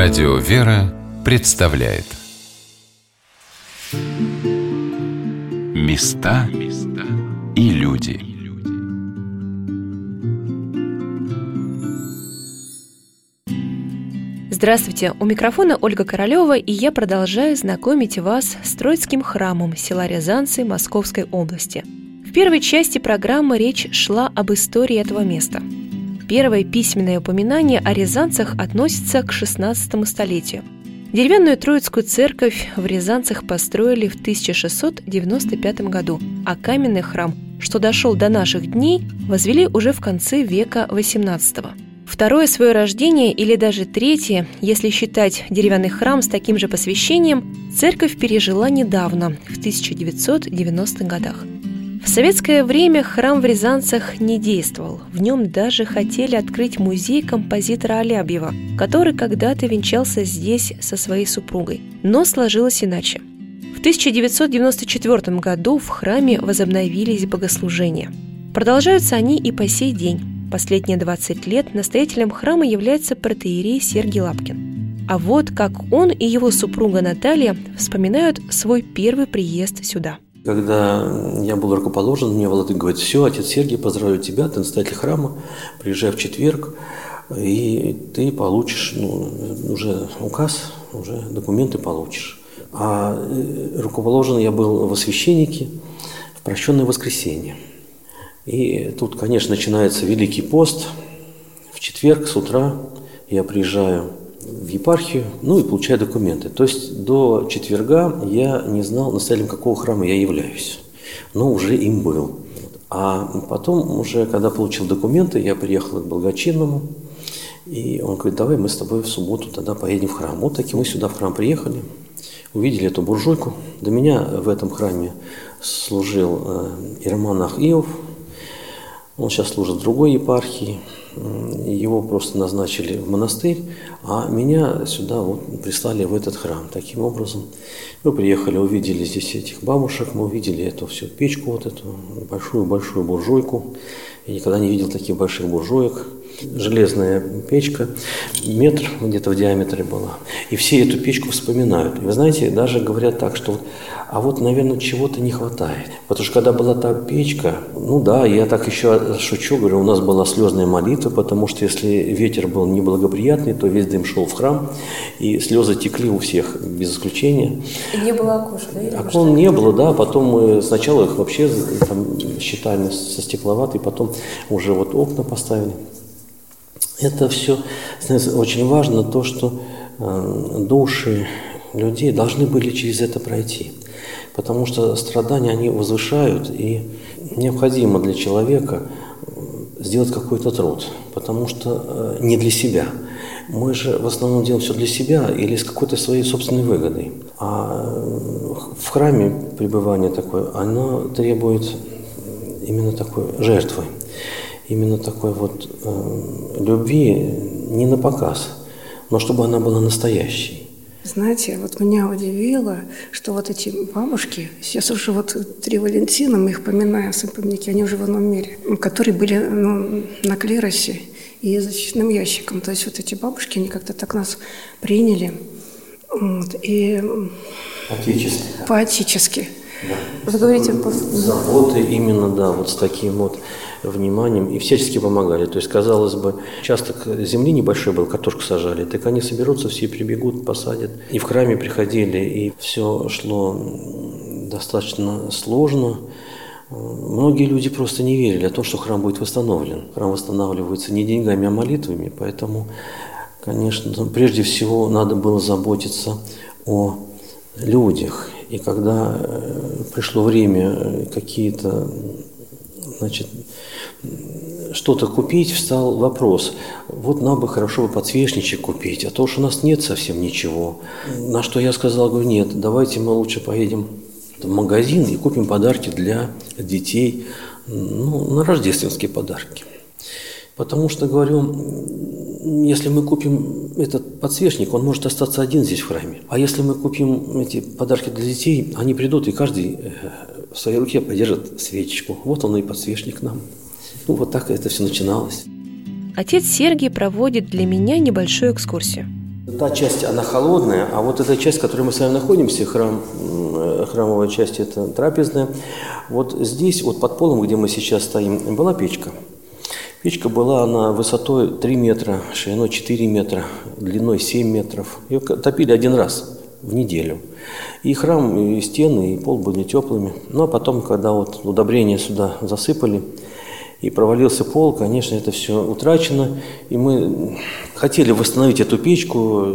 Радио «Вера» представляет. Места и люди. Здравствуйте, у микрофона Ольга Королева, и я продолжаю знакомить вас с Троицким храмом села Рязанцы Московской области. В первой части программы речь шла об истории этого места – Первое письменное упоминание о рязанцах относится к XVI столетию. Деревянную Троицкую церковь в Рязанцах построили в 1695 году, а каменный храм, что дошел до наших дней, возвели уже в конце века XVIII. Второе свое рождение или даже третье, если считать деревянный храм с таким же посвящением, церковь пережила недавно, в 1990-х годах – в советское время храм в Рязанцах не действовал. В нем даже хотели открыть музей композитора Алябьева, который когда-то венчался здесь со своей супругой. Но сложилось иначе. В 1994 году в храме возобновились богослужения. Продолжаются они и по сей день. Последние 20 лет настоятелем храма является протеерей Сергий Лапкин. А вот как он и его супруга Наталья вспоминают свой первый приезд сюда – когда я был рукоположен, мне Владыка говорит, все, отец Сергий, поздравляю тебя, ты настоятель храма, приезжай в четверг, и ты получишь ну, уже указ, уже документы получишь. А э, рукоположен я был в освященнике в прощенное воскресенье. И тут, конечно, начинается Великий пост. В четверг с утра я приезжаю в епархию, ну и получаю документы. То есть до четверга я не знал настоятелем какого храма я являюсь, но уже им был. А потом уже, когда получил документы, я приехал к благочинному, и он говорит, давай мы с тобой в субботу тогда поедем в храм. Вот таки мы сюда в храм приехали, увидели эту буржуйку. До меня в этом храме служил э, иеромонах Иов, он сейчас служит в другой епархии его просто назначили в монастырь, а меня сюда вот прислали в этот храм. Таким образом, мы приехали, увидели здесь этих бабушек, мы увидели эту всю печку, вот эту большую-большую буржуйку. Я никогда не видел таких больших буржуек. Железная печка, метр где-то в диаметре была. И все эту печку вспоминают. И вы знаете, даже говорят так, что а вот, наверное, чего-то не хватает. Потому что когда была та печка, ну да, я так еще шучу, говорю, у нас была слезная молитва, потому что если ветер был неблагоприятный, то весь дым шел в храм, и слезы текли у всех, без исключения. И не было окошек, да? Окон не было, да, потом мы сначала их вообще там, считали со стекловатой, потом уже вот окна поставили. Это все, знаете, очень важно то, что э, души людей должны были через это пройти. Потому что страдания, они возвышают, и необходимо для человека сделать какой-то труд, потому что э, не для себя. Мы же в основном делаем все для себя или с какой-то своей собственной выгодой. А э, в храме пребывание такое, оно требует именно такой жертвы, именно такой вот э, любви не на показ, но чтобы она была настоящей. Знаете, вот меня удивило, что вот эти бабушки, сейчас уже вот три Валентина, мы их поминаем памятнике, они уже в одном мире, которые были ну, на клиросе и защитным ящиком. То есть вот эти бабушки, они как-то так нас приняли. Вот, и Отечески. По-отечески. Да. Вы говорите... Заботы именно, да, вот с таким вот вниманием и всячески помогали. То есть, казалось бы, участок земли небольшой был, картошку сажали, так они соберутся, все прибегут, посадят. И в храме приходили, и все шло достаточно сложно. Многие люди просто не верили о том, что храм будет восстановлен. Храм восстанавливается не деньгами, а молитвами, поэтому, конечно, прежде всего надо было заботиться о людях. И когда э, пришло время э, какие-то значит, что-то купить, встал вопрос, вот нам бы хорошо бы подсвечничек купить, а то уж у нас нет совсем ничего. На что я сказал, говорю, нет, давайте мы лучше поедем в магазин и купим подарки для детей, ну, на рождественские подарки. Потому что, говорю, если мы купим этот подсвечник, он может остаться один здесь в храме. А если мы купим эти подарки для детей, они придут, и каждый э, в своей руке подержит свечечку. Вот он и подсвечник нам. Ну, вот так это все начиналось. Отец Сергий проводит для меня небольшую экскурсию. Та часть, она холодная, а вот эта часть, в которой мы с вами находимся, храм, храмовая часть, это трапезная, вот здесь, вот под полом, где мы сейчас стоим, была печка. Печка была, она высотой 3 метра, шириной 4 метра, длиной 7 метров. Ее топили один раз в неделю. И храм, и стены, и пол были теплыми. Ну, а потом, когда вот удобрения сюда засыпали, и провалился пол, конечно, это все утрачено. И мы хотели восстановить эту печку,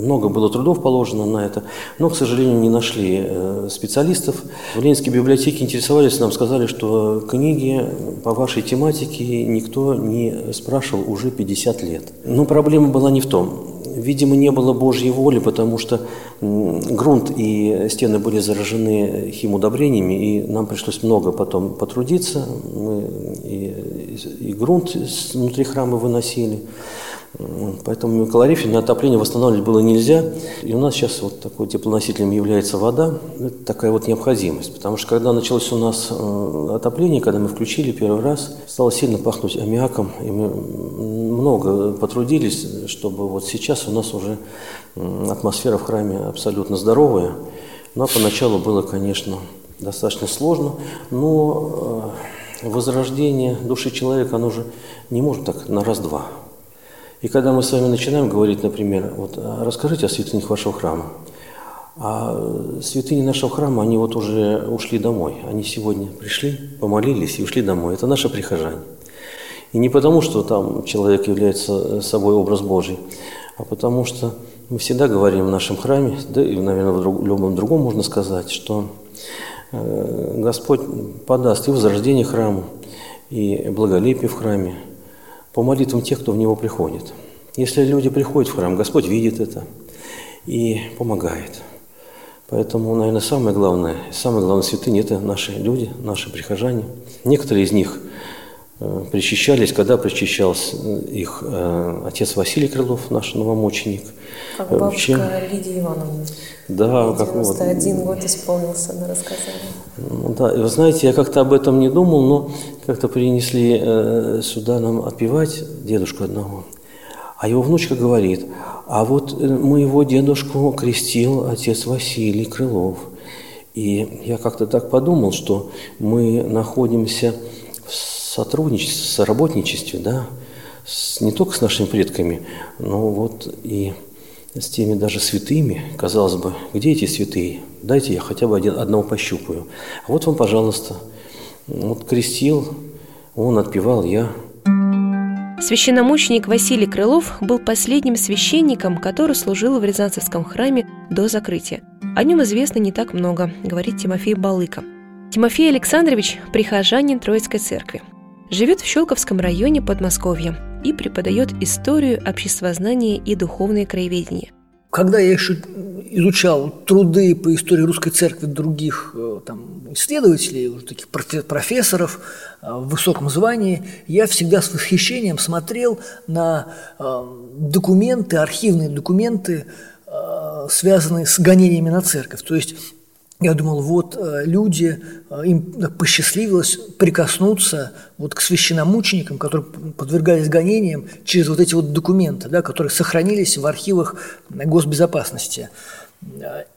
много было трудов положено на это, но, к сожалению, не нашли э, специалистов. В Ленинской библиотеке интересовались, нам сказали, что книги по вашей тематике никто не спрашивал уже 50 лет. Но проблема была не в том. Видимо, не было Божьей воли, потому что грунт и стены были заражены химудобрениями, и нам пришлось много потом потрудиться. Мы и, и грунт внутри храма выносили. Поэтому калориферное отопление восстанавливать было нельзя. И у нас сейчас вот такой теплоносителем является вода. Это такая вот необходимость. Потому что когда началось у нас э, отопление, когда мы включили первый раз, стало сильно пахнуть аммиаком. И мы много потрудились, чтобы вот сейчас у нас уже атмосфера в храме абсолютно здоровая. Но поначалу было, конечно, достаточно сложно. Но э, возрождение души человека, оно же не может так на раз-два. И когда мы с вами начинаем говорить, например, вот «А расскажите о святынях вашего храма, а святыни нашего храма, они вот уже ушли домой. Они сегодня пришли, помолились и ушли домой. Это наши прихожане. И не потому, что там человек является собой образ Божий, а потому что мы всегда говорим в нашем храме, да и, наверное, в друг, любом другом можно сказать, что э, Господь подаст и возрождение храму, и благолепие в храме – по молитвам тех, кто в него приходит. Если люди приходят в храм, Господь видит это и помогает. Поэтому, наверное, самое главное, самое главное святыни – это наши люди, наши прихожане. Некоторые из них э, причащались, когда причащался их э, отец Василий Крылов, наш новомученик. Как бабушка Чем... Лидия Ивановна. Да, как вот. один год исполнился, она рассказала. Ну, да, и вы знаете, я как-то об этом не думал, но как-то принесли э, сюда нам отпевать дедушку одного. А его внучка говорит, а вот э, моего дедушку крестил отец Василий Крылов. И я как-то так подумал, что мы находимся в сотрудничестве, соработничестве, да, с, не только с нашими предками, но вот и с теми даже святыми, казалось бы, где эти святые? Дайте я хотя бы один, одного пощупаю. Вот вам, пожалуйста, вот крестил, он отпевал, я. Священномученик Василий Крылов был последним священником, который служил в Рязанцевском храме до закрытия. О нем известно не так много, говорит Тимофей Балыка. Тимофей Александрович – прихожанин Троицкой церкви. Живет в Щелковском районе Подмосковья и преподает историю, обществознание и духовное краеведение. Когда я еще изучал труды по истории русской церкви других э, там, исследователей, уже таких профессоров э, в высоком звании, я всегда с восхищением смотрел на э, документы, архивные документы, связанные с гонениями на церковь. То есть я думал, вот э, люди, э, им посчастливилось прикоснуться вот к священномученикам, которые подвергались гонениям через вот эти вот документы, да, которые сохранились в архивах госбезопасности.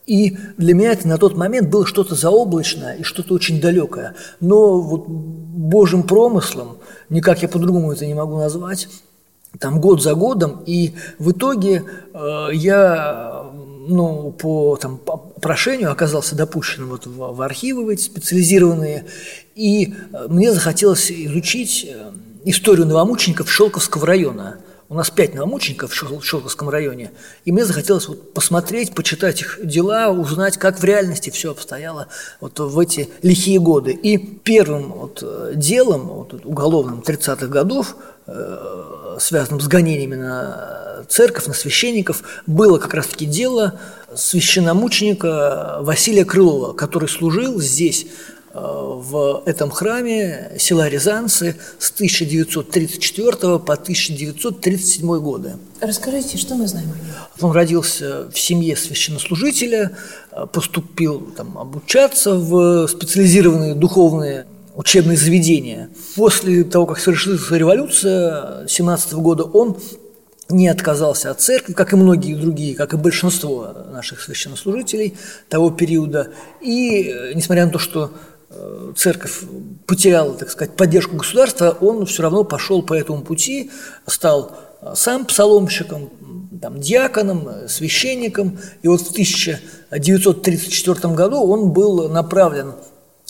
И для меня это на тот момент было что-то заоблачное и что-то очень далекое. Но вот Божьим промыслом, никак я по-другому это не могу назвать, там год за годом, и в итоге э, я ну, по, там, по прошению оказался допущен вот в, в архивы в эти специализированные, и э, мне захотелось изучить э, историю новомучеников Шелковского района. У нас пять новомучеников в Шелковском районе, и мне захотелось вот посмотреть, почитать их дела, узнать, как в реальности все обстояло вот в эти лихие годы. И первым вот э, делом вот, уголовным 30-х годов, связанным с гонениями на церковь, на священников, было как раз-таки дело священномученика Василия Крылова, который служил здесь, э, в этом храме села Рязанцы с 1934 по 1937 годы. Расскажите, что мы знаем о нем? Он родился в семье священнослужителя, э, поступил там, обучаться в специализированные духовные учебные заведения. После того, как совершилась революция 17 года, он не отказался от церкви, как и многие другие, как и большинство наших священнослужителей того периода. И э, несмотря на то, что э, церковь потеряла, так сказать, поддержку государства, он все равно пошел по этому пути, стал э, сам псаломщиком, там, диаконом, священником. И вот в 1934 году он был направлен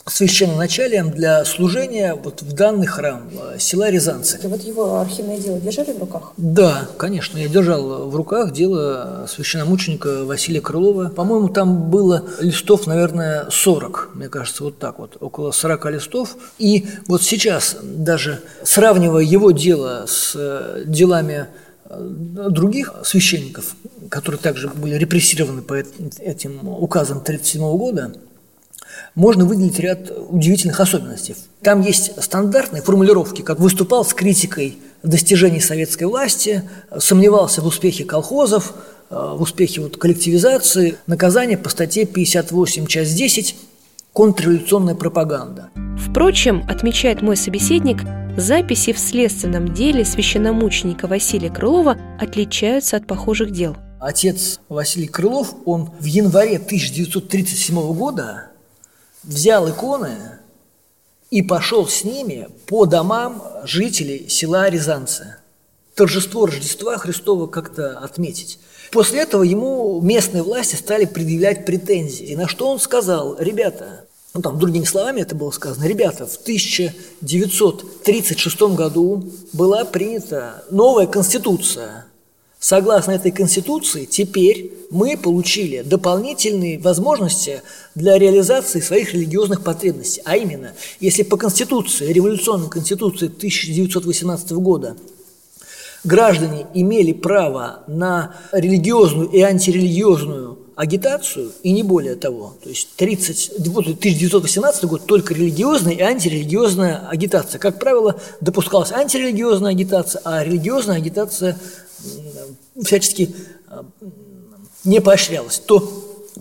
священноначалием для служения вот в данный храм э, села Рязанцы. И вот его архивное дело держали в руках? Да, конечно, я держал в руках дело священномученика Василия Крылова. По-моему, там было листов, наверное, 40, мне кажется, вот так вот, около 40 листов. И вот сейчас, даже сравнивая его дело с э, делами э, других священников, которые также были репрессированы по этим указам 1937 года, можно выделить ряд удивительных особенностей. Там есть стандартные формулировки, как выступал с критикой достижений советской власти, сомневался в успехе колхозов, э, в успехе вот коллективизации, наказание по статье 58, часть 10 «Контрреволюционная пропаганда». Впрочем, отмечает мой собеседник, записи в следственном деле священномученика Василия Крылова отличаются от похожих дел. Отец Василий Крылов, он в январе 1937 года взял иконы и пошел с ними по домам жителей села Рязанцы. Торжество Рождества Христова как-то отметить. После этого ему местные власти стали предъявлять претензии. И на что он сказал, ребята, ну там другими словами это было сказано, ребята, в 1936 году была принята новая конституция, Согласно этой Конституции, теперь мы получили дополнительные возможности для реализации своих религиозных потребностей. А именно, если по Конституции, революционной Конституции 1918 года граждане имели право на религиозную и антирелигиозную агитацию, и не более того. То есть 30, 1918 год только религиозная и антирелигиозная агитация. Как правило, допускалась антирелигиозная агитация, а религиозная агитация всячески а, не поощрялось, то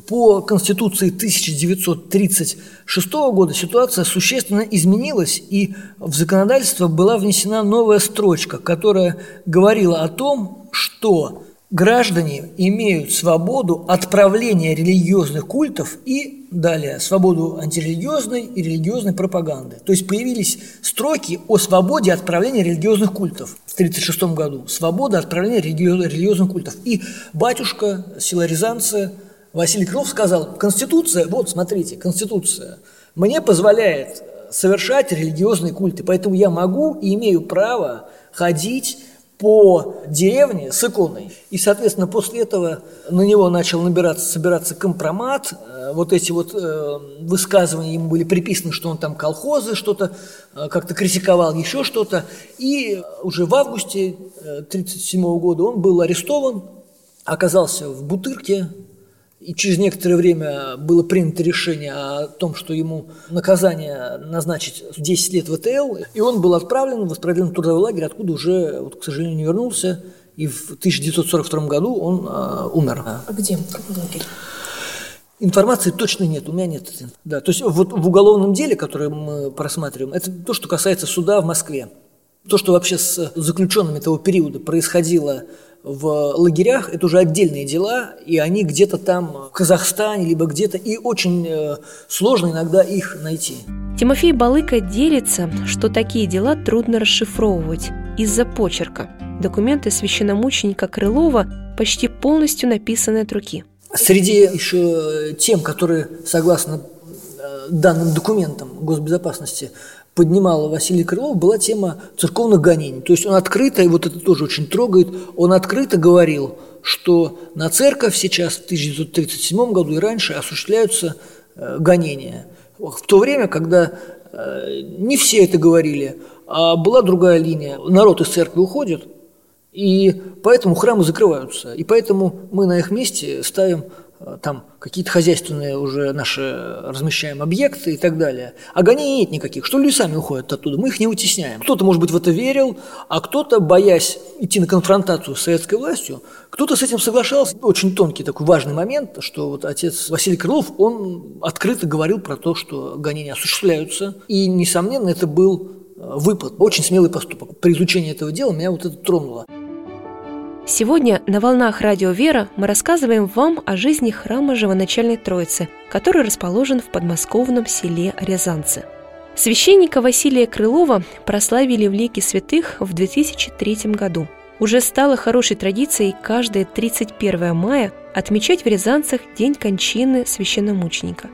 по Конституции 1936 года ситуация существенно изменилась, и в законодательство была внесена новая строчка, которая говорила о том, что граждане имеют свободу отправления религиозных культов и далее свободу антирелигиозной и религиозной пропаганды. То есть появились строки о свободе отправления религиозных культов в 1936 году. Свобода отправления религиозных культов. И батюшка, сила Рязанцы, Василий Крылов сказал, Конституция, вот смотрите, Конституция мне позволяет совершать религиозные культы, поэтому я могу и имею право ходить по деревне с иконой. И, соответственно, после этого на него начал набираться, собираться компромат. Э, вот эти вот э, высказывания ему были приписаны, что он там колхозы что-то э, как-то критиковал, еще что-то. И уже в августе 1937 э, года он был арестован, оказался в Бутырке, и через некоторое время было принято решение о том, что ему наказание назначить 10 лет в ВТЛ, и он был отправлен в исправительный трудовой лагерь, откуда уже, вот, к сожалению, не вернулся, и в 1942 году он э, умер. А где? Какой лагерь? Информации точно нет, у меня нет. Да, то есть вот в уголовном деле, которое мы просматриваем, это то, что касается суда в Москве. То, что вообще с заключенными того периода происходило в лагерях – это уже отдельные дела, и они где-то там в Казахстане, либо где-то, и очень э, сложно иногда их найти. Тимофей Балыка делится, что такие дела трудно расшифровывать из-за почерка. Документы священномученика Крылова почти полностью написаны от руки. Среди еще тем, которые, согласно э, данным документам госбезопасности, поднимала Василий Крылов, была тема церковных гонений. То есть он открыто, и вот это тоже очень трогает, он открыто говорил, что на церковь сейчас в 1937 году и раньше осуществляются э, гонения. В то время, когда э, не все это говорили, а была другая линия. Народ из церкви уходит, и поэтому храмы закрываются. И поэтому мы на их месте ставим там какие-то хозяйственные уже наши размещаем объекты и так далее. А гонений нет никаких, что люди сами уходят оттуда, мы их не вытесняем. Кто-то, может быть, в это верил, а кто-то, боясь идти на конфронтацию с советской властью, кто-то с этим соглашался. Очень тонкий такой важный момент, что вот отец Василий Крылов, он открыто говорил про то, что гонения осуществляются, и, несомненно, это был э, выпад, очень смелый поступок. При изучении этого дела меня вот это тронуло. Сегодня на волнах Радио Вера мы рассказываем вам о жизни храма Живоначальной Троицы, который расположен в подмосковном селе Рязанцы. Священника Василия Крылова прославили в лике святых в 2003 году. Уже стало хорошей традицией каждое 31 мая отмечать в Рязанцах день кончины священномученика.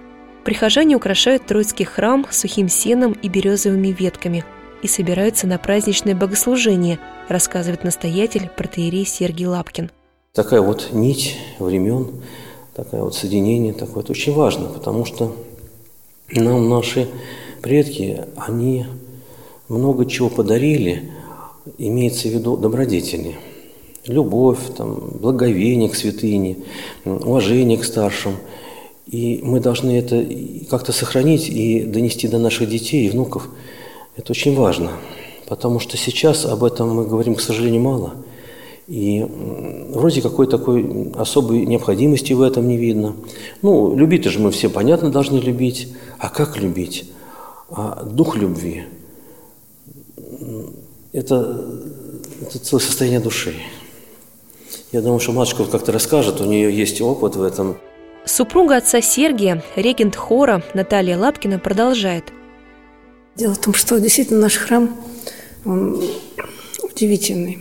Прихожане украшают Троицкий храм сухим сеном и березовыми ветками и собираются на праздничное богослужение, рассказывает настоятель протеерей Сергий Лапкин. Такая вот нить времен, такое вот соединение, такое это очень важно, потому что нам наши предки, они много чего подарили, имеется в виду добродетели. Любовь, там, благовение к святыне, уважение к старшим. И мы должны это как-то сохранить и донести до наших детей и внуков. Это очень важно, потому что сейчас об этом мы говорим, к сожалению, мало. И вроде какой такой особой необходимости в этом не видно. Ну, любить же мы все, понятно, должны любить. А как любить? А дух любви – это, это целое состояние души. Я думаю, что матушка как-то расскажет, у нее есть опыт в этом. Супруга отца Сергия, регент хора Наталья Лапкина продолжает. Дело в том, что действительно наш храм, он удивительный.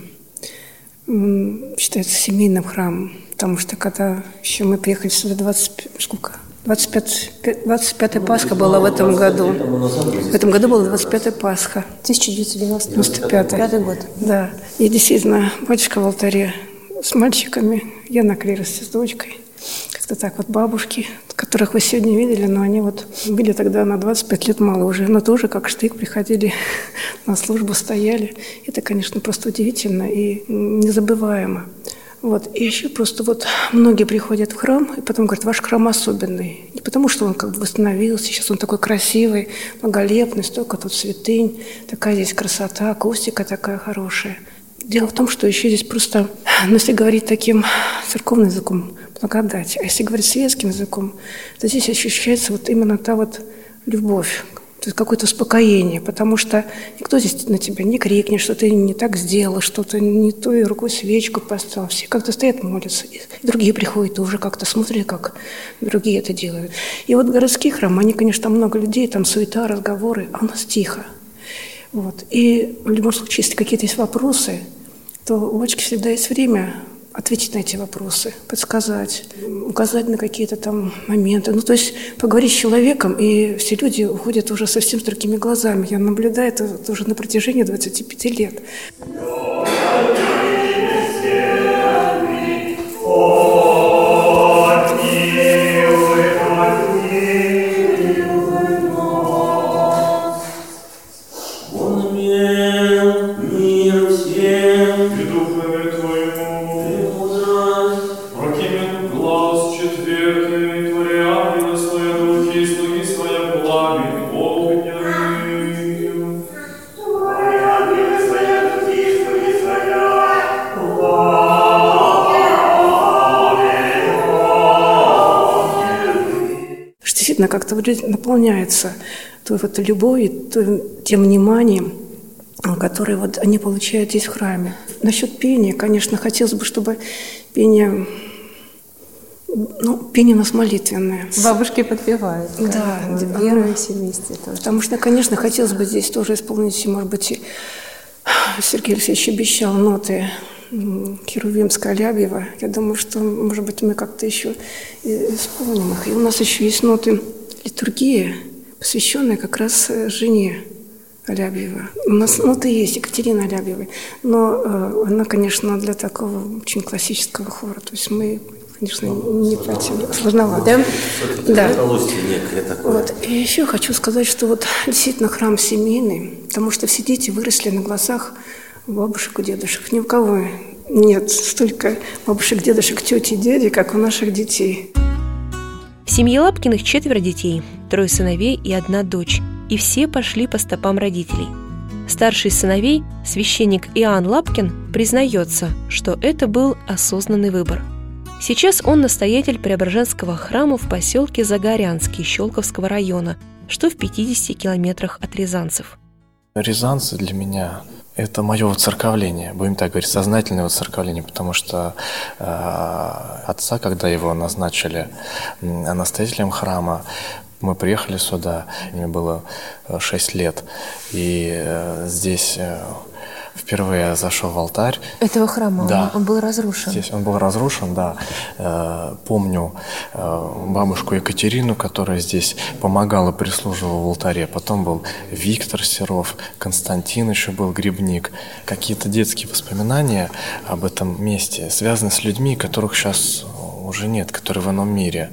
Он считается семейным храмом, потому что когда еще мы приехали сюда 20, сколько? 25, 25 Пасха была в этом году. В этом году была 25 Пасха. 1995 год. Да. И действительно, батюшка в алтаре с мальчиками, я на клиросе с дочкой. Как-то так вот бабушки, которых вы сегодня видели, но они вот были тогда на 25 лет моложе, но тоже как штык приходили на службу, стояли. Это, конечно, просто удивительно и незабываемо. Вот. И еще просто вот многие приходят в храм, и потом говорят, ваш храм особенный. Не потому, что он как бы восстановился, сейчас он такой красивый, благолепный, столько тут святынь, такая здесь красота, акустика такая хорошая. Дело в том, что еще здесь просто, ну, если говорить таким церковным языком, благодать, а если говорить светским языком, то здесь ощущается вот именно та вот любовь, то есть какое-то успокоение, потому что никто здесь на тебя не крикнет, что ты не так сделал, что-то не той рукой свечку поставил. Все как-то стоят, молятся. И другие приходят и уже как-то смотрят, как другие это делают. И вот городские храмы, они, конечно, там много людей, там суета, разговоры, а у нас тихо. Вот. И в любом случае, если какие-то есть вопросы, то у Очки всегда есть время ответить на эти вопросы, подсказать, указать на какие-то там моменты. Ну, то есть поговорить с человеком, и все люди уходят уже совсем с другими глазами. Я наблюдаю это уже на протяжении 25 лет. Как-то жизнь наполняется той вот любовью, той, тем вниманием, которое вот они получают здесь в храме. Насчет пения, конечно, хотелось бы, чтобы пение ну, пение у нас молитвенное. Бабушки подпевают. Да. Веруем все вместе тоже. Потому что, конечно, хотелось бы здесь тоже исполнить, может быть, и Сергей Алексеевич обещал ноты Херувим Скалябьева. Я думаю, что, может быть, мы как-то еще исполним их. И у нас еще есть ноты литургии, посвященные как раз э, жене Алябьева. У нас ноты есть Екатерина Алябьевой, но э, она, конечно, для такого очень классического хора. То есть мы конечно, не против. Сложновато. Да? да. Вот. И еще хочу сказать, что вот действительно храм семейный, потому что все дети выросли на глазах бабушек, у дедушек. Ни у кого нет столько бабушек, дедушек, тети, дяди, как у наших детей. В семье Лапкиных четверо детей, трое сыновей и одна дочь. И все пошли по стопам родителей. Старший сыновей, священник Иоанн Лапкин, признается, что это был осознанный выбор. Сейчас он настоятель Преображенского храма в поселке Загорянский Щелковского района, что в 50 километрах от Рязанцев. Рязанцы для меня это мое воцерковление, будем так говорить, сознательное воцерковление, потому что э, отца, когда его назначили настоятелем храма, мы приехали сюда, мне было 6 э, лет, и э, здесь э, Впервые зашел в алтарь. Этого храма? Да. Он, он был разрушен? Здесь он был разрушен, да. Э, помню э, бабушку Екатерину, которая здесь помогала, прислуживала в алтаре. Потом был Виктор Серов, Константин еще был грибник. Какие-то детские воспоминания об этом месте связаны с людьми, которых сейчас уже нет, которые в ином мире.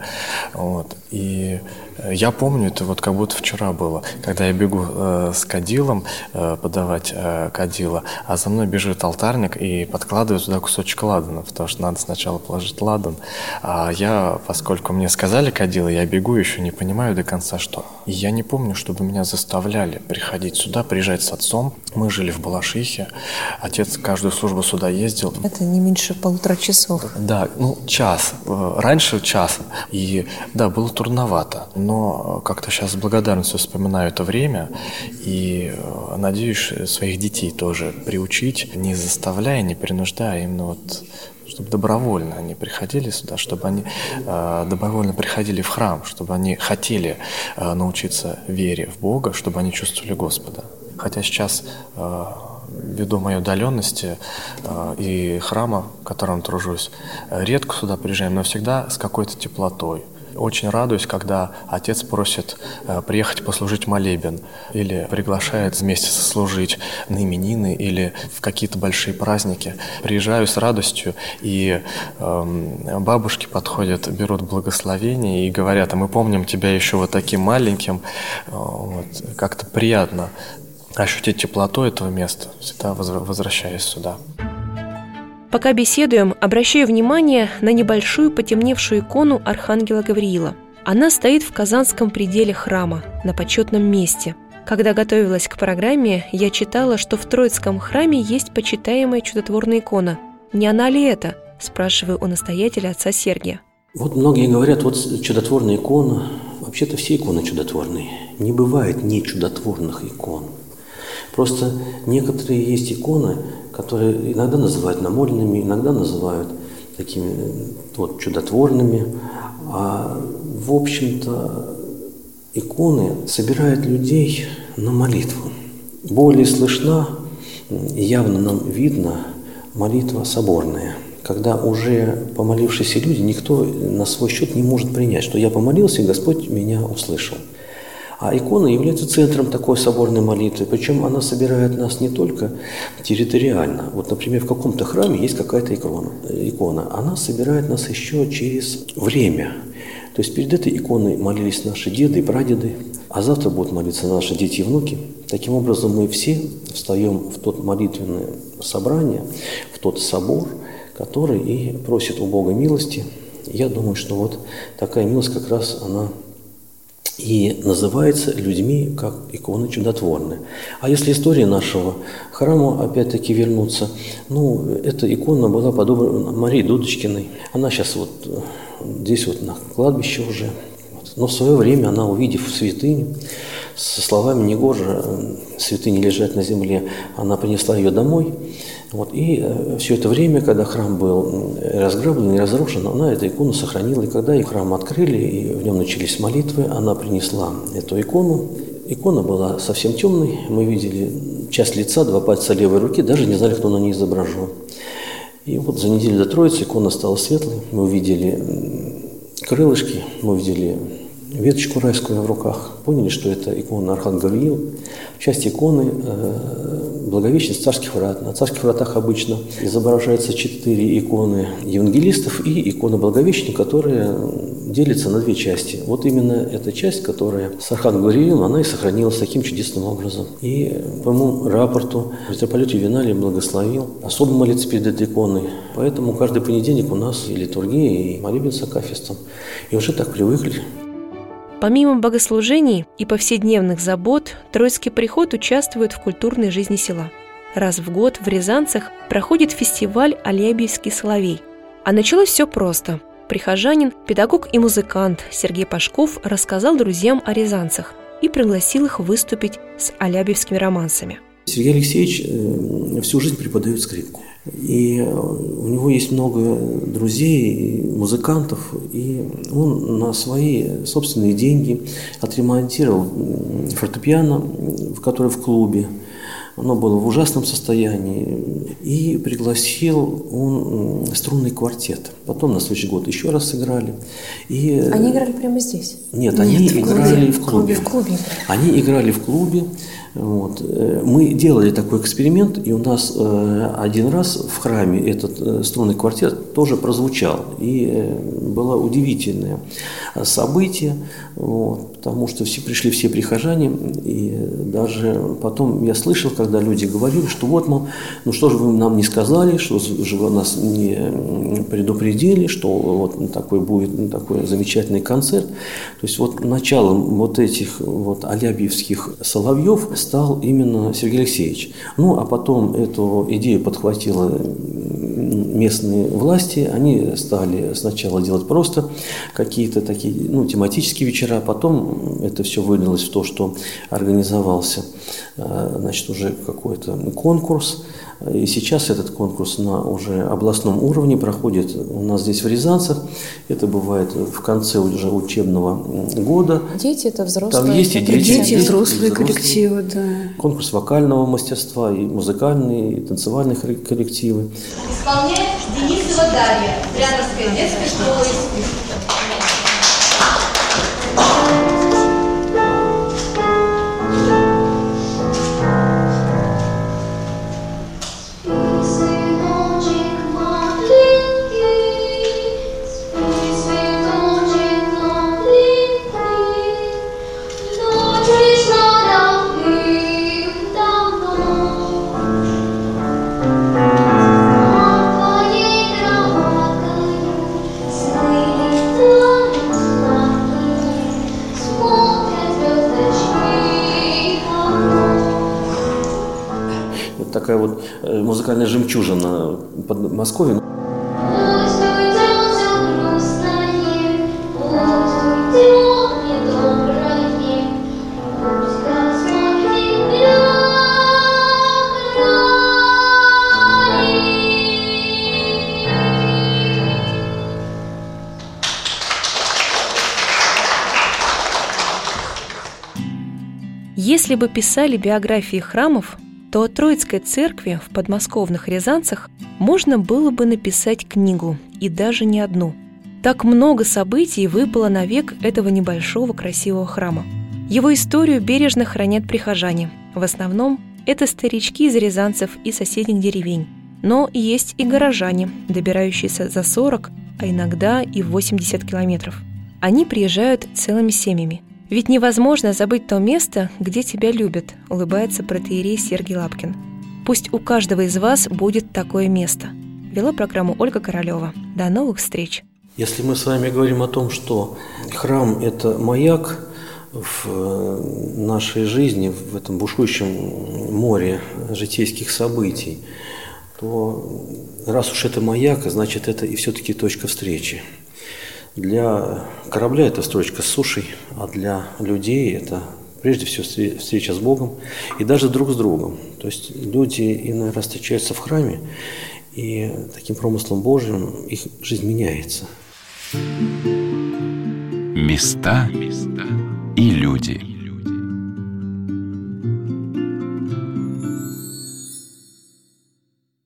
Вот. И я помню, это вот как будто вчера было, когда я бегу э, с кадилом э, подавать э, кадила, а за мной бежит алтарник и подкладывает туда кусочек ладана, потому что надо сначала положить ладан. А я, поскольку мне сказали кадила, я бегу еще не понимаю до конца, что. И я не помню, чтобы меня заставляли приходить сюда, приезжать с отцом. Мы жили в Балашихе, отец каждую службу сюда ездил. Это не меньше полутора часов. Да, ну час. Э, раньше час. И да, было трудновато но как-то сейчас с благодарностью вспоминаю это время и э, надеюсь своих детей тоже приучить, не заставляя, не принуждая, именно вот чтобы добровольно они приходили сюда, чтобы они э, добровольно приходили в храм, чтобы они хотели э, научиться вере в Бога, чтобы они чувствовали Господа. Хотя сейчас э, ввиду моей удаленности э, и храма, в котором тружусь, редко сюда приезжаем, но всегда с какой-то теплотой. Очень радуюсь, когда отец просит э, приехать послужить молебен или приглашает вместе сослужить на именины или в какие-то большие праздники. Приезжаю с радостью, и э, бабушки подходят, берут благословение и говорят, а мы помним тебя еще вот таким маленьким. Э, вот, как-то приятно ощутить теплоту этого места, всегда возвращаясь сюда. Пока беседуем, обращаю внимание на небольшую потемневшую икону Архангела Гавриила. Она стоит в Казанском пределе храма, на почетном месте. Когда готовилась к программе, я читала, что в Троицком храме есть почитаемая чудотворная икона. Не она ли это? Спрашиваю у настоятеля отца Сергия. Вот многие говорят, вот чудотворная икона. Вообще-то все иконы чудотворные. Не бывает не чудотворных икон. Просто некоторые есть иконы, которые иногда называют намоленными, иногда называют такими вот, чудотворными. А в общем-то иконы собирают людей на молитву. Более слышна, явно нам видно молитва соборная – когда уже помолившиеся люди, никто на свой счет не может принять, что я помолился, и Господь меня услышал. А икона является центром такой соборной молитвы, причем она собирает нас не только территориально. Вот, например, в каком-то храме есть какая-то икона, икона. Она собирает нас еще через время. То есть перед этой иконой молились наши деды и прадеды, а завтра будут молиться наши дети и внуки. Таким образом, мы все встаем в тот молитвенное собрание, в тот собор, который и просит у Бога милости. Я думаю, что вот такая милость как раз она и называется людьми как иконы чудотворные. А если история нашего храма опять-таки вернуться, ну, эта икона была подобрана Марии Дудочкиной. Она сейчас вот э, здесь вот на кладбище уже. Но в свое время она, увидев святыню, со словами «Негоже, э, святыни лежать на земле», она принесла ее домой – вот, и э, все это время, когда храм был разграблен и разрушен, она эту икону сохранила. И когда храм открыли, и в нем начались молитвы, она принесла эту икону. Икона была совсем темной. Мы видели часть лица, два пальца левой руки, даже не знали, кто на ней изображен. И вот за неделю до Троицы икона стала светлой. Мы увидели крылышки, мы увидели веточку райскую в руках, поняли, что это икона Архангела Гавриил. Часть иконы э, Благовещенец царских врат. На царских вратах обычно изображаются четыре иконы евангелистов и икона Благовещения, которые делятся на две части. Вот именно эта часть, которая с Архангелом она и сохранилась таким чудесным образом. И по моему рапорту митрополит Ювеналий благословил особо молиться перед этой иконой. Поэтому каждый понедельник у нас и литургия, и молебен с акафистом. И уже так привыкли. Помимо богослужений и повседневных забот, Троицкий приход участвует в культурной жизни села. Раз в год в Рязанцах проходит фестиваль «Алябьевский соловей». А началось все просто. Прихожанин, педагог и музыкант Сергей Пашков рассказал друзьям о рязанцах и пригласил их выступить с алябьевскими романсами. Сергей Алексеевич э, всю жизнь преподает скрипку. И у него есть много друзей, музыкантов, и он на свои собственные деньги отремонтировал фортепиано, в которое в клубе, оно было в ужасном состоянии. И пригласил он струнный квартет. Потом на следующий год еще раз сыграли. И... Они играли прямо здесь? Нет, Нет они в играли в клубе. В клубе. Они играли в клубе. Вот. Э, мы делали такой эксперимент, и у нас э, один раз в храме этот э, струнный квартет тоже прозвучал. И было удивительное событие, вот, потому что все пришли все прихожане, и даже потом я слышал, когда люди говорили, что вот, мол, ну что же вы нам не сказали, что же вы нас не предупредили, что вот такой будет такой замечательный концерт. То есть вот началом вот этих вот алябьевских соловьев стал именно Сергей Алексеевич. Ну, а потом эту идею подхватила местные власти, они стали сначала делать просто какие-то такие ну, тематические вечера, потом это все вылилось в то, что организовался э, значит, уже какой-то конкурс, и сейчас этот конкурс на уже областном уровне проходит у нас здесь в Рязанцах. Это бывает в конце уже учебного года. Дети это взрослые. Там есть и дети, дети взрослые, взрослые коллективы, да. Конкурс вокального мастерства, и музыкальные, и танцевальные коллективы. Исполняет Денисова Дарья, Брянская детская школа искусств. Такая вот э, музыкальная жемчужина Подмосковья. Если бы писали биографии храмов, то о Троицкой церкви в подмосковных Рязанцах можно было бы написать книгу, и даже не одну. Так много событий выпало на век этого небольшого красивого храма. Его историю бережно хранят прихожане. В основном это старички из рязанцев и соседних деревень. Но есть и горожане, добирающиеся за 40, а иногда и 80 километров. Они приезжают целыми семьями – ведь невозможно забыть то место, где тебя любят, улыбается протеерей Сергей Лапкин. Пусть у каждого из вас будет такое место. Вела программу Ольга Королева. До новых встреч. Если мы с вами говорим о том, что храм – это маяк в э, нашей жизни, в этом бушующем море житейских событий, то раз уж это маяк, значит, это и все-таки точка встречи. Для корабля это строчка с сушей, а для людей это прежде всего встреча с Богом и даже друг с другом. То есть люди иной раз встречаются в храме, и таким промыслом Божьим их жизнь меняется. Места и люди.